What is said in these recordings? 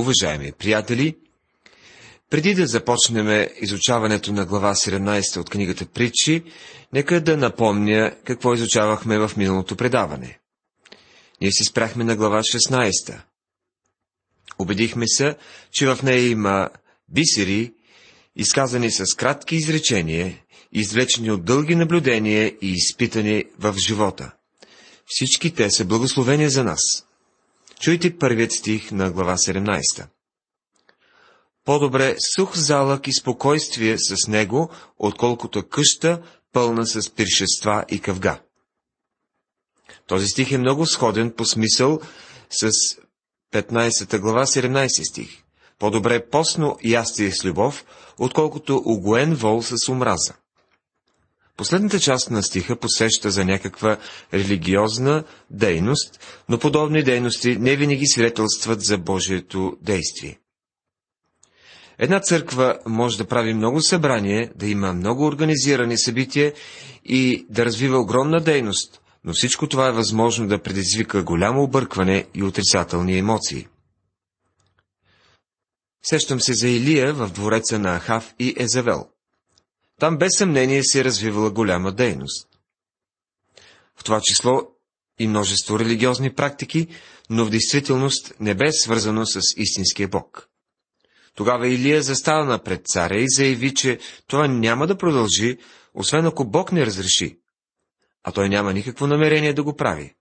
Уважаеми приятели, преди да започнем изучаването на глава 17 от книгата Притчи, нека да напомня какво изучавахме в миналото предаване. Ние си спряхме на глава 16. Убедихме се, че в нея има бисери, изказани с кратки изречения, извлечени от дълги наблюдения и изпитани в живота. Всички те са благословения за нас. Чуйте първият стих на глава 17. По-добре сух залък и спокойствие с него, отколкото къща, пълна с пиршества и къвга. Този стих е много сходен по смисъл с 15 глава 17 стих. По-добре постно ястие с любов, отколкото угоен вол с омраза. Последната част на стиха посеща за някаква религиозна дейност, но подобни дейности не винаги свидетелстват за Божието действие. Една църква може да прави много събрание, да има много организирани събития и да развива огромна дейност, но всичко това е възможно да предизвика голямо объркване и отрицателни емоции. Сещам се за Илия в двореца на Ахав и Езавел. Там без съмнение се е развивала голяма дейност. В това число и множество религиозни практики, но в действителност не бе свързано с истинския Бог. Тогава Илия застана пред царя и заяви, че това няма да продължи, освен ако Бог не разреши, а той няма никакво намерение да го прави.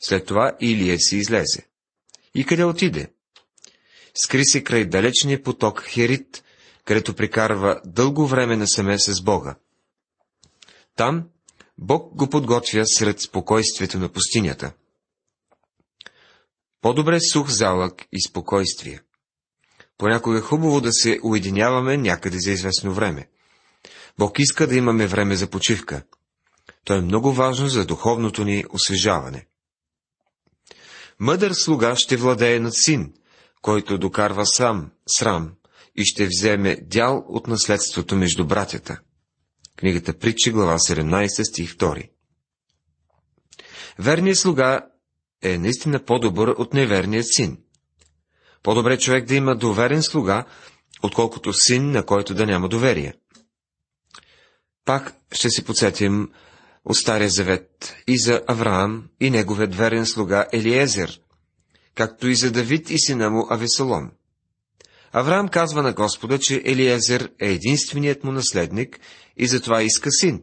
След това Илия си излезе. И къде отиде? Скри се край далечния поток Херит, където прикарва дълго време насаме с Бога. Там Бог го подготвя сред спокойствието на пустинята. По-добре сух залък и спокойствие. Понякога е хубаво да се уединяваме някъде за известно време. Бог иска да имаме време за почивка. То е много важно за духовното ни освежаване. Мъдър слуга ще владее над син, който докарва сам срам и ще вземе дял от наследството между братята. Книгата Притчи, глава 17, стих 2. Верният слуга е наистина по-добър от неверният син. По-добре човек да има доверен слуга, отколкото син, на който да няма доверие. Пак ще си подсетим от Стария завет и за Авраам и неговият верен слуга Елиезер, както и за Давид и сина му Авесолом. Авраам казва на Господа, че Елиезер е единственият му наследник и затова иска син.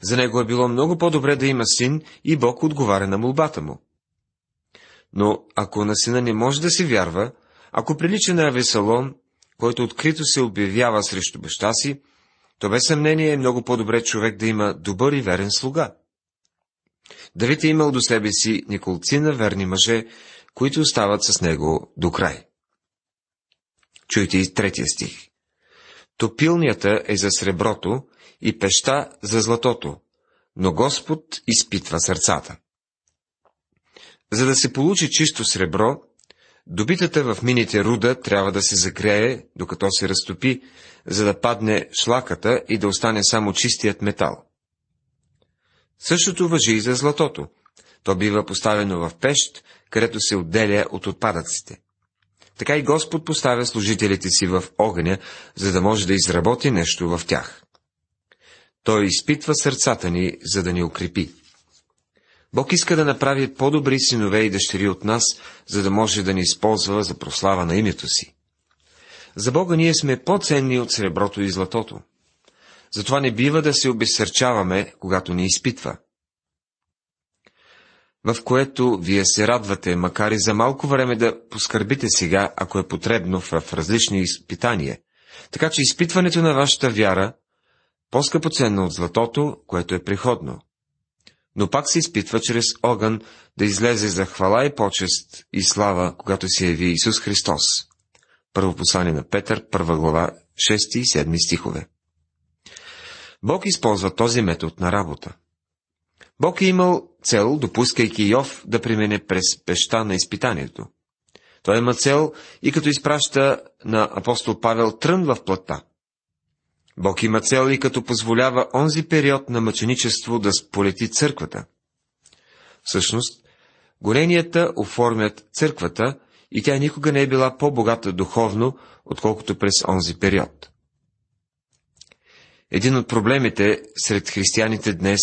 За него е било много по-добре да има син и Бог отговаря на молбата му. Но ако на сина не може да се вярва, ако прилича на Авесалон, който открито се обявява срещу баща си, то без съмнение е много по-добре човек да има добър и верен слуга. Давид е имал до себе си николцина верни мъже, които остават с него до край. Чуйте и третия стих. Топилнята е за среброто и пеща за златото, но Господ изпитва сърцата. За да се получи чисто сребро, добитата в мините руда трябва да се загрее, докато се разтопи, за да падне шлаката и да остане само чистият метал. Същото въжи и за златото. То бива поставено в пещ, където се отделя от отпадъците. Така и Господ поставя служителите си в огъня, за да може да изработи нещо в тях. Той изпитва сърцата ни, за да ни укрепи. Бог иска да направи по-добри синове и дъщери от нас, за да може да ни използва за прослава на името си. За Бога ние сме по-ценни от среброто и златото. Затова не бива да се обесърчаваме, когато ни изпитва в което вие се радвате, макар и за малко време да поскърбите сега, ако е потребно, в различни изпитания. Така че изпитването на вашата вяра по-скъпоценно от златото, което е приходно. Но пак се изпитва чрез огън да излезе за хвала и почест и слава, когато се яви Исус Христос. Първо послание на Петър, първа глава, 6 и 7 стихове. Бог използва този метод на работа. Бог е имал цел, допускайки Йов да премине през пеща на изпитанието. Той има цел и като изпраща на апостол Павел трън в плътта. Бог има цел и като позволява онзи период на мъченичество да сполети църквата. Всъщност, горенията оформят църквата и тя никога не е била по-богата духовно, отколкото през онзи период. Един от проблемите сред християните днес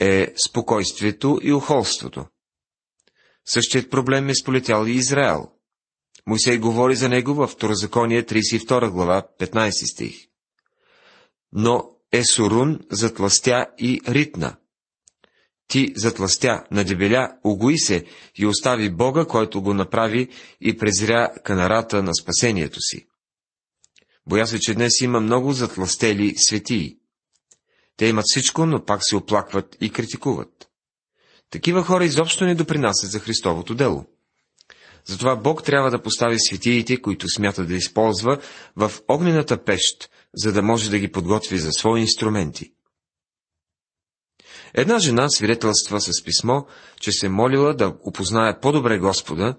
е спокойствието и охолството. Същият проблем е сполетял и Израел. Мойсей говори за него във Второзаконие 32 глава, 15 стих. Но Есурун затластя и ритна. Ти затластя, надебеля, огои се и остави Бога, който го направи и презря канарата на спасението си. Боя се, че днес има много затластели светии. Те имат всичко, но пак се оплакват и критикуват. Такива хора изобщо не допринасят за Христовото дело. Затова Бог трябва да постави светиите, които смята да използва, в огнената пещ, за да може да ги подготви за свои инструменти. Една жена свидетелства с писмо, че се молила да опознае по-добре Господа,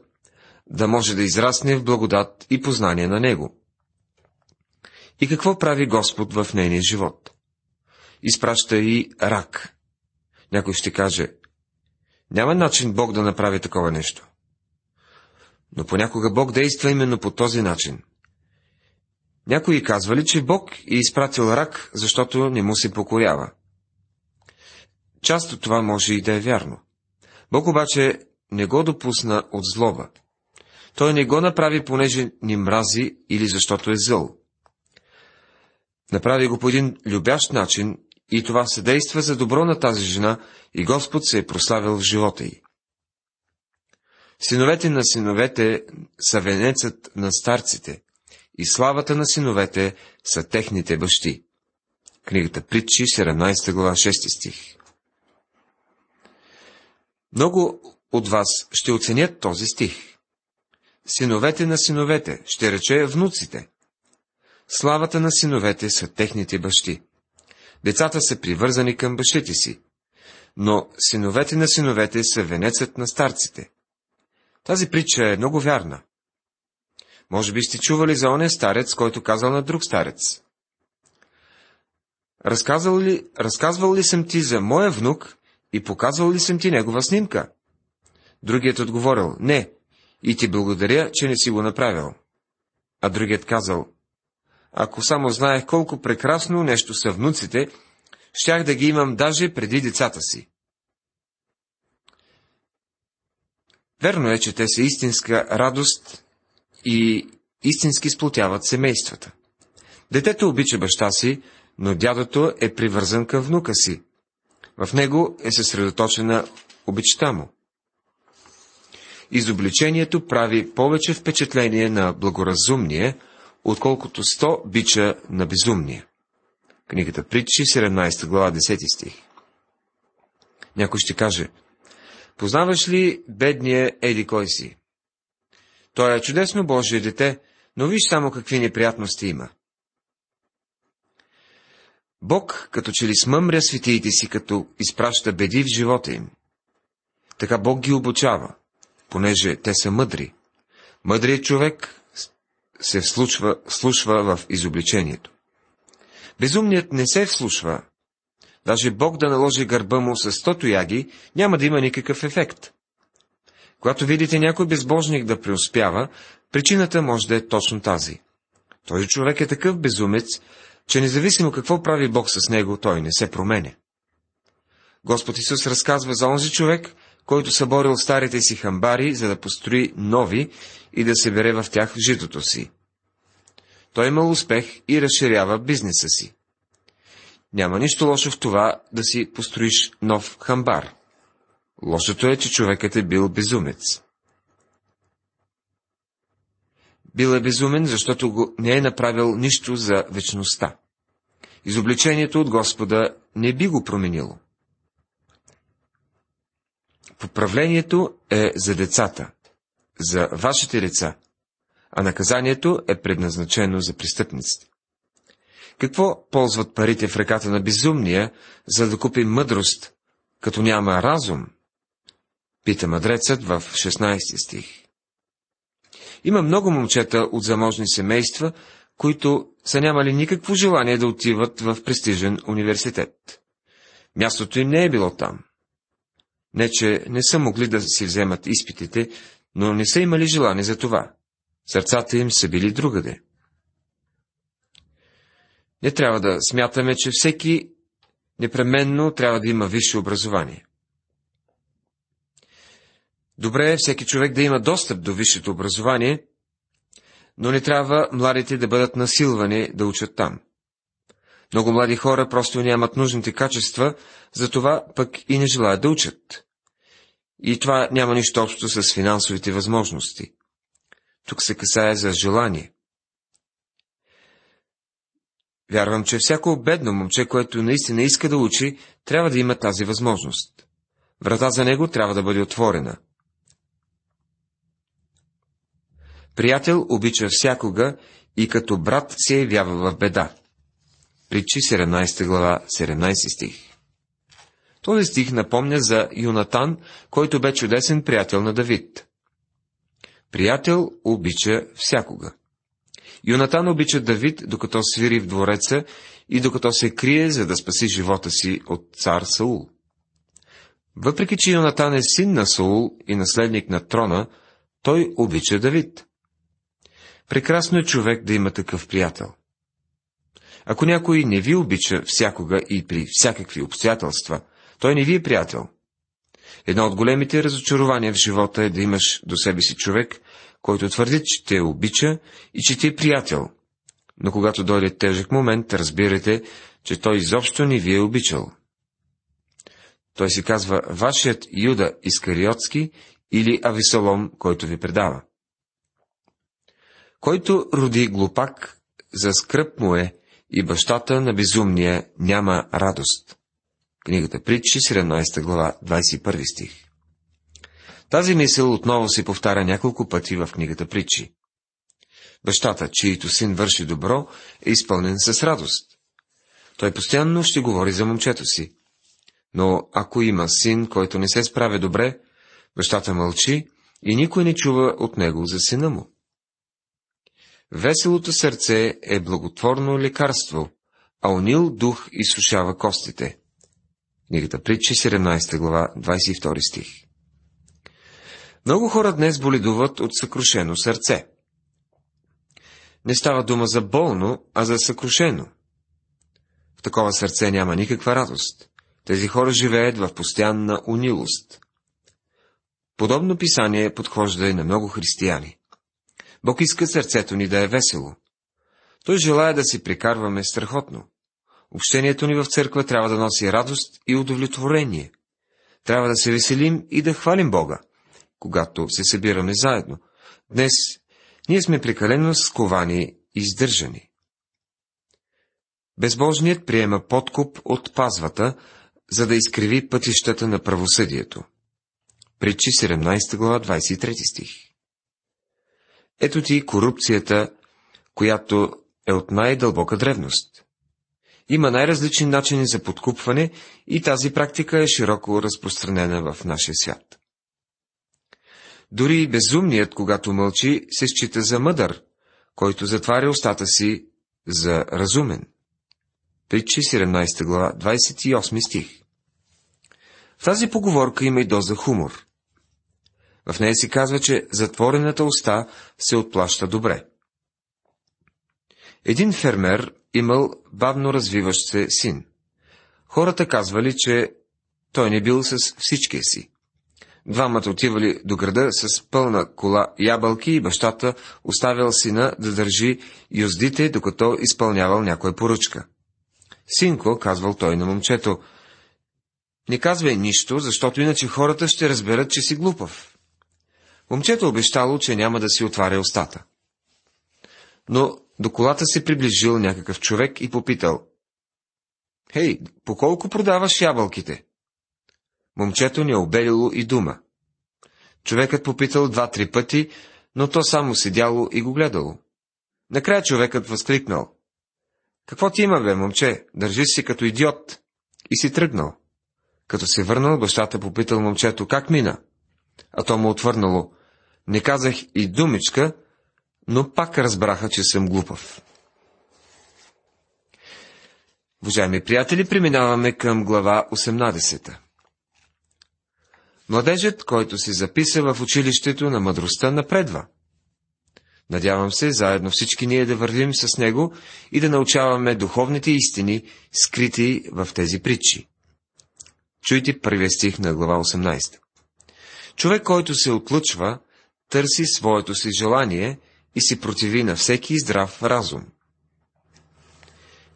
да може да израсне в благодат и познание на Него. И какво прави Господ в нейния живот? Изпраща и рак. Някой ще каже, няма начин Бог да направи такова нещо. Но понякога Бог действа именно по този начин. Някои казвали, че Бог е изпратил рак, защото не му се покорява. Част от това може и да е вярно. Бог обаче не го допусна от злоба. Той не го направи, понеже ни мрази или защото е зъл. Направи го по един любящ начин и това се действа за добро на тази жена и Господ се е прославил в живота й. Синовете на синовете са венецът на старците и славата на синовете са техните бащи. Книгата Притчи, 17 глава, 6 стих. Много от вас ще оценят този стих. Синовете на синовете, ще рече внуците. Славата на синовете са техните бащи. Децата са привързани към бащите си, но синовете на синовете са венецът на старците. Тази притча е много вярна. Може би сте чували за оня старец, който казал на друг старец. Разказвал ли, разказвал ли съм ти за моя внук и показвал ли съм ти негова снимка? Другият отговорил, не, и ти благодаря, че не си го направил. А другият казал, ако само знаех колко прекрасно нещо са внуците, щях да ги имам даже преди децата си. Верно е, че те са истинска радост и истински сплотяват семействата. Детето обича баща си, но дядото е привързан към внука си. В него е съсредоточена обичта му. Изобличението прави повече впечатление на благоразумния, отколкото сто бича на безумния. Книгата Притчи, 17 глава, 10 стих. Някой ще каже, познаваш ли бедния Еди кой си? Той е чудесно Божие дете, но виж само какви неприятности има. Бог като че ли смъмря светиите си, като изпраща беди в живота им. Така Бог ги обучава, понеже те са мъдри. Мъдрият човек се вслушва, вслушва в изобличението. Безумният не се вслушва. Даже Бог да наложи гърба му с стото яги, няма да има никакъв ефект. Когато видите някой безбожник да преуспява, причината може да е точно тази. Този човек е такъв безумец, че независимо какво прави Бог с него, той не се променя. Господ Исус разказва за онзи човек, който съборил старите си хамбари, за да построи нови и да се бере в тях житото си. Той имал успех и разширява бизнеса си. Няма нищо лошо в това да си построиш нов хамбар. Лошото е, че човекът е бил безумец. Бил е безумен, защото го не е направил нищо за вечността. Изобличението от Господа не би го променило. Поправлението е за децата, за вашите деца, а наказанието е предназначено за престъпниците. Какво ползват парите в ръката на безумния, за да купи мъдрост, като няма разум? Пита мъдрецът в 16 стих. Има много момчета от заможни семейства, които са нямали никакво желание да отиват в престижен университет. Мястото им не е било там. Не, че не са могли да си вземат изпитите, но не са имали желание за това. Сърцата им са били другаде. Не трябва да смятаме, че всеки непременно трябва да има висше образование. Добре е всеки човек да има достъп до висшето образование, но не трябва младите да бъдат насилвани да учат там. Много млади хора просто нямат нужните качества, затова пък и не желаят да учат. И това няма нищо общо с финансовите възможности. Тук се касае за желание. Вярвам, че всяко бедно момче, което наистина иска да учи, трябва да има тази възможност. Врата за него трябва да бъде отворена. Приятел обича всякога и като брат се явява в беда. Притчи 17 глава, 17 стих. Този стих напомня за Юнатан, който бе чудесен приятел на Давид. Приятел обича всякога. Юнатан обича Давид, докато свири в двореца и докато се крие, за да спаси живота си от цар Саул. Въпреки, че Юнатан е син на Саул и наследник на трона, той обича Давид. Прекрасно е човек да има такъв приятел. Ако някой не ви обича всякога и при всякакви обстоятелства, той не ви е приятел. Едно от големите разочарования в живота е да имаш до себе си човек, който твърди, че те обича и че ти е приятел. Но когато дойде тежък момент, разбирате, че той изобщо не ви е обичал. Той си казва вашият Юда Искариотски или Ависалом, който ви предава. Който роди глупак, за скръп му е, и бащата на безумния няма радост. Книгата Притчи, 17 глава, 21 стих. Тази мисъл отново се повтаря няколко пъти в книгата Притчи. Бащата, чието син върши добро, е изпълнен с радост. Той постоянно ще говори за момчето си. Но ако има син, който не се справя добре, бащата мълчи и никой не чува от него за сина му. Веселото сърце е благотворно лекарство, а унил дух изсушава костите. Книгата Притчи, 17 глава, 22 стих. Много хора днес боледуват от съкрушено сърце. Не става дума за болно, а за съкрушено. В такова сърце няма никаква радост. Тези хора живеят в постоянна унилост. Подобно писание подхожда и на много християни. Бог иска сърцето ни да е весело. Той желая да си прикарваме страхотно. Общението ни в църква трябва да носи радост и удовлетворение. Трябва да се веселим и да хвалим Бога, когато се събираме заедно. Днес ние сме прекалено сковани и издържани. Безбожният приема подкуп от пазвата, за да изкриви пътищата на правосъдието. Притчи 17 глава 23 стих. Ето ти корупцията, която е от най-дълбока древност. Има най-различни начини за подкупване и тази практика е широко разпространена в нашия свят. Дори и безумният, когато мълчи, се счита за мъдър, който затваря устата си за разумен. Притчи 17 глава, 28 стих. В тази поговорка има и доза хумор. В нея си казва, че затворената уста се отплаща добре. Един фермер имал бавно развиващ се син. Хората казвали, че той не бил с всичкия си. Двамата отивали до града с пълна кола ябълки и бащата оставял сина да държи юздите, докато изпълнявал някоя поръчка. Синко, казвал той на момчето, не казвай нищо, защото иначе хората ще разберат, че си глупав. Момчето обещало, че няма да си отваря устата. Но до колата се приближил някакъв човек и попитал. Хей, по колко продаваш ябълките? Момчето не обелило и дума. Човекът попитал два-три пъти, но то само седяло и го гледало. Накрая човекът възкликнал. Какво ти има, бе, момче? Държи си като идиот. И си тръгнал. Като се върнал, бащата попитал момчето, как мина? А то му отвърнало. Не казах и думичка, но пак разбраха, че съм глупав. Уважаеми приятели, преминаваме към глава 18. Младежът, който се записа в училището на мъдростта, напредва. Надявам се, заедно всички ние да вървим с него и да научаваме духовните истини, скрити в тези притчи. Чуйте първия стих на глава 18. Човек, който се отлъчва, търси своето си желание и си противи на всеки здрав разум.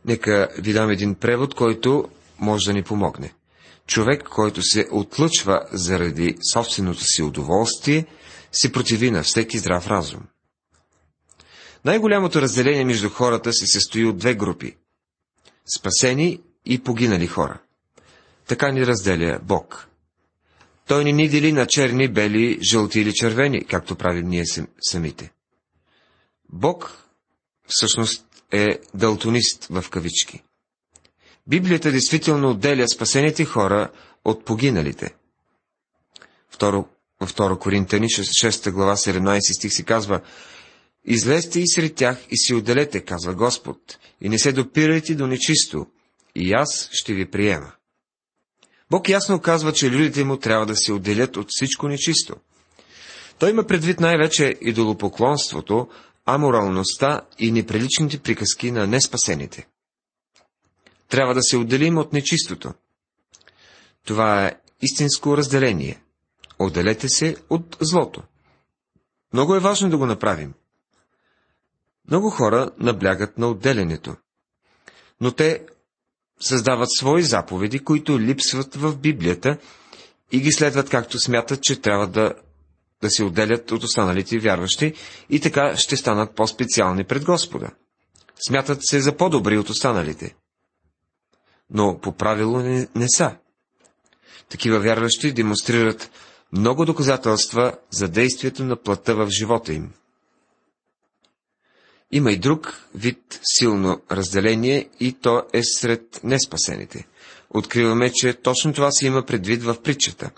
Нека ви дам един превод, който може да ни помогне. Човек, който се отлъчва заради собственото си удоволствие, се противи на всеки здрав разум. Най-голямото разделение между хората се състои от две групи – спасени и погинали хора. Така ни разделя Бог. Той не ни дели на черни, бели, жълти или червени, както правим ние самите. Бог всъщност е далтонист в кавички. Библията действително отделя спасените хора от погиналите. Второ, във 2 Коринтани, 6 глава, 17 стих си казва Излезте и сред тях и си отделете, казва Господ, и не се допирайте до нечисто, и аз ще ви приема. Бог ясно казва, че людите му трябва да се отделят от всичко нечисто. Той има предвид най-вече идолопоклонството, аморалността и неприличните приказки на неспасените. Трябва да се отделим от нечистото. Това е истинско разделение. Отделете се от злото. Много е важно да го направим. Много хора наблягат на отделянето. Но те създават свои заповеди, които липсват в Библията и ги следват както смятат, че трябва да, да се отделят от останалите вярващи и така ще станат по-специални пред Господа. Смятат се за по-добри от останалите. Но по правило не, не са. Такива вярващи демонстрират много доказателства за действието на плътта в живота им. Има и друг вид силно разделение и то е сред неспасените. Откриваме, че точно това се има предвид в притчата.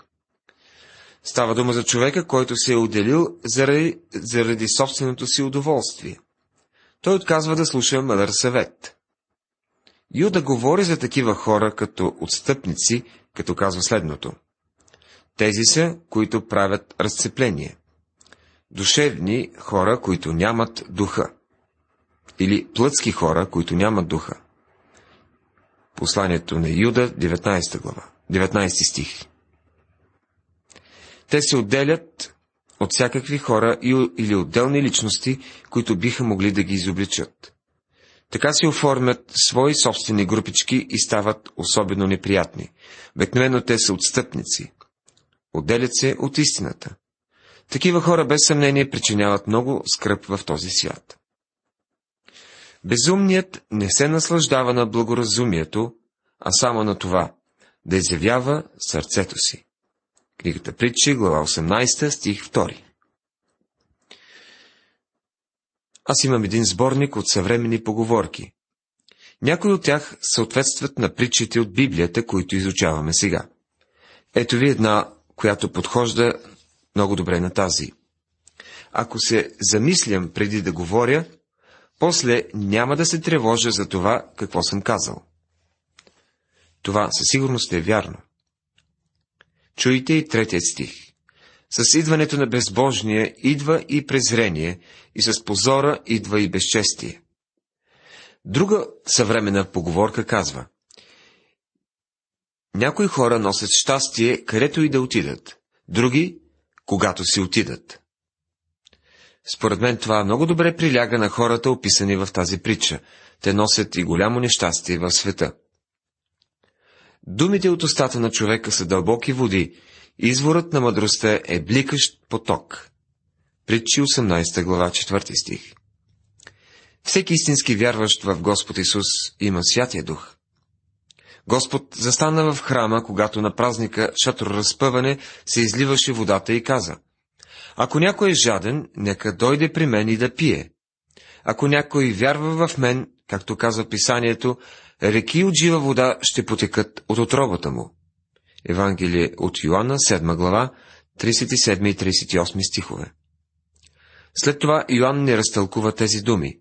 Става дума за човека, който се е отделил заради, заради собственото си удоволствие. Той отказва да слуша мъдър съвет. Юда говори за такива хора като отстъпници, като казва следното. Тези са, които правят разцепление. Душевни хора, които нямат духа или плътски хора, които нямат духа. Посланието на Юда, 19 глава, 19 стих. Те се отделят от всякакви хора или отделни личности, които биха могли да ги изобличат. Така се оформят свои собствени групички и стават особено неприятни. Обикновено те са отстъпници. Отделят се от истината. Такива хора без съмнение причиняват много скръп в този свят. Безумният не се наслаждава на благоразумието, а само на това, да изявява сърцето си. Книгата Притчи, глава 18, стих 2. Аз имам един сборник от съвремени поговорки. Някои от тях съответстват на притчите от Библията, които изучаваме сега. Ето ви една, която подхожда много добре на тази. Ако се замислям преди да говоря, после няма да се тревожа за това, какво съм казал. Това със сигурност е вярно. Чуйте и третият стих. С идването на безбожния идва и презрение, и с позора идва и безчестие. Друга съвременна поговорка казва Някои хора носят щастие, където и да отидат, други, когато си отидат. Според мен това много добре приляга на хората, описани в тази притча. Те носят и голямо нещастие в света. Думите от устата на човека са дълбоки води, изворът на мъдростта е бликащ поток. Притчи 18 глава 4 стих. Всеки истински вярващ в Господ Исус има Святия Дух. Господ застана в храма, когато на празника разпъване се изливаше водата и каза – ако някой е жаден, нека дойде при мен и да пие. Ако някой вярва в мен, както казва писанието, реки от жива вода ще потекат от отробата му. Евангелие от Йоанна, 7 глава, 37 и 38 стихове. След това Йоанн не разтълкува тези думи.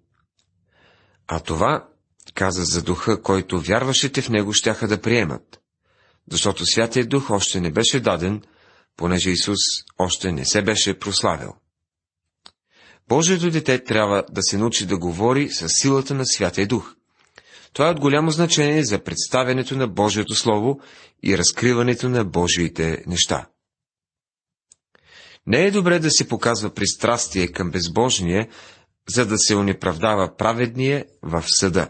А това, каза за духа, който вярващите в него щяха да приемат, защото Святия Дух още не беше даден, понеже Исус още не се беше прославил. Божието дете трябва да се научи да говори с силата на Святия Дух. Това е от голямо значение за представянето на Божието Слово и разкриването на Божиите неща. Не е добре да се показва пристрастие към безбожния, за да се унеправдава праведния в съда.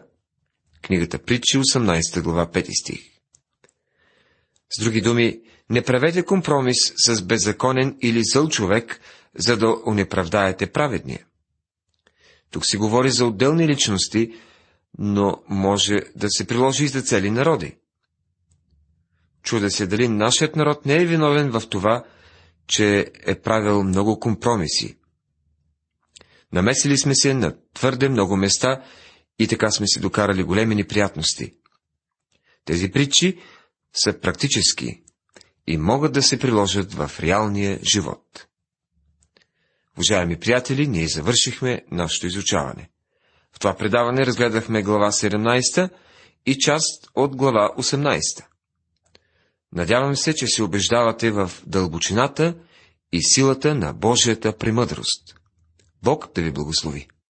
Книгата Притчи, 18 глава, 5 стих. С други думи, не правете компромис с беззаконен или зъл човек, за да унеправдаете праведния. Тук се говори за отделни личности, но може да се приложи и за цели народи. Чуда се дали нашият народ не е виновен в това, че е правил много компромиси. Намесили сме се на твърде много места и така сме се докарали големи неприятности. Тези притчи са практически и могат да се приложат в реалния живот. Уважаеми приятели, ние завършихме нашето изучаване. Това предаване разгледахме глава 17 и част от глава 18. Надявам се, че се убеждавате в дълбочината и силата на Божията премъдрост. Бог да ви благослови!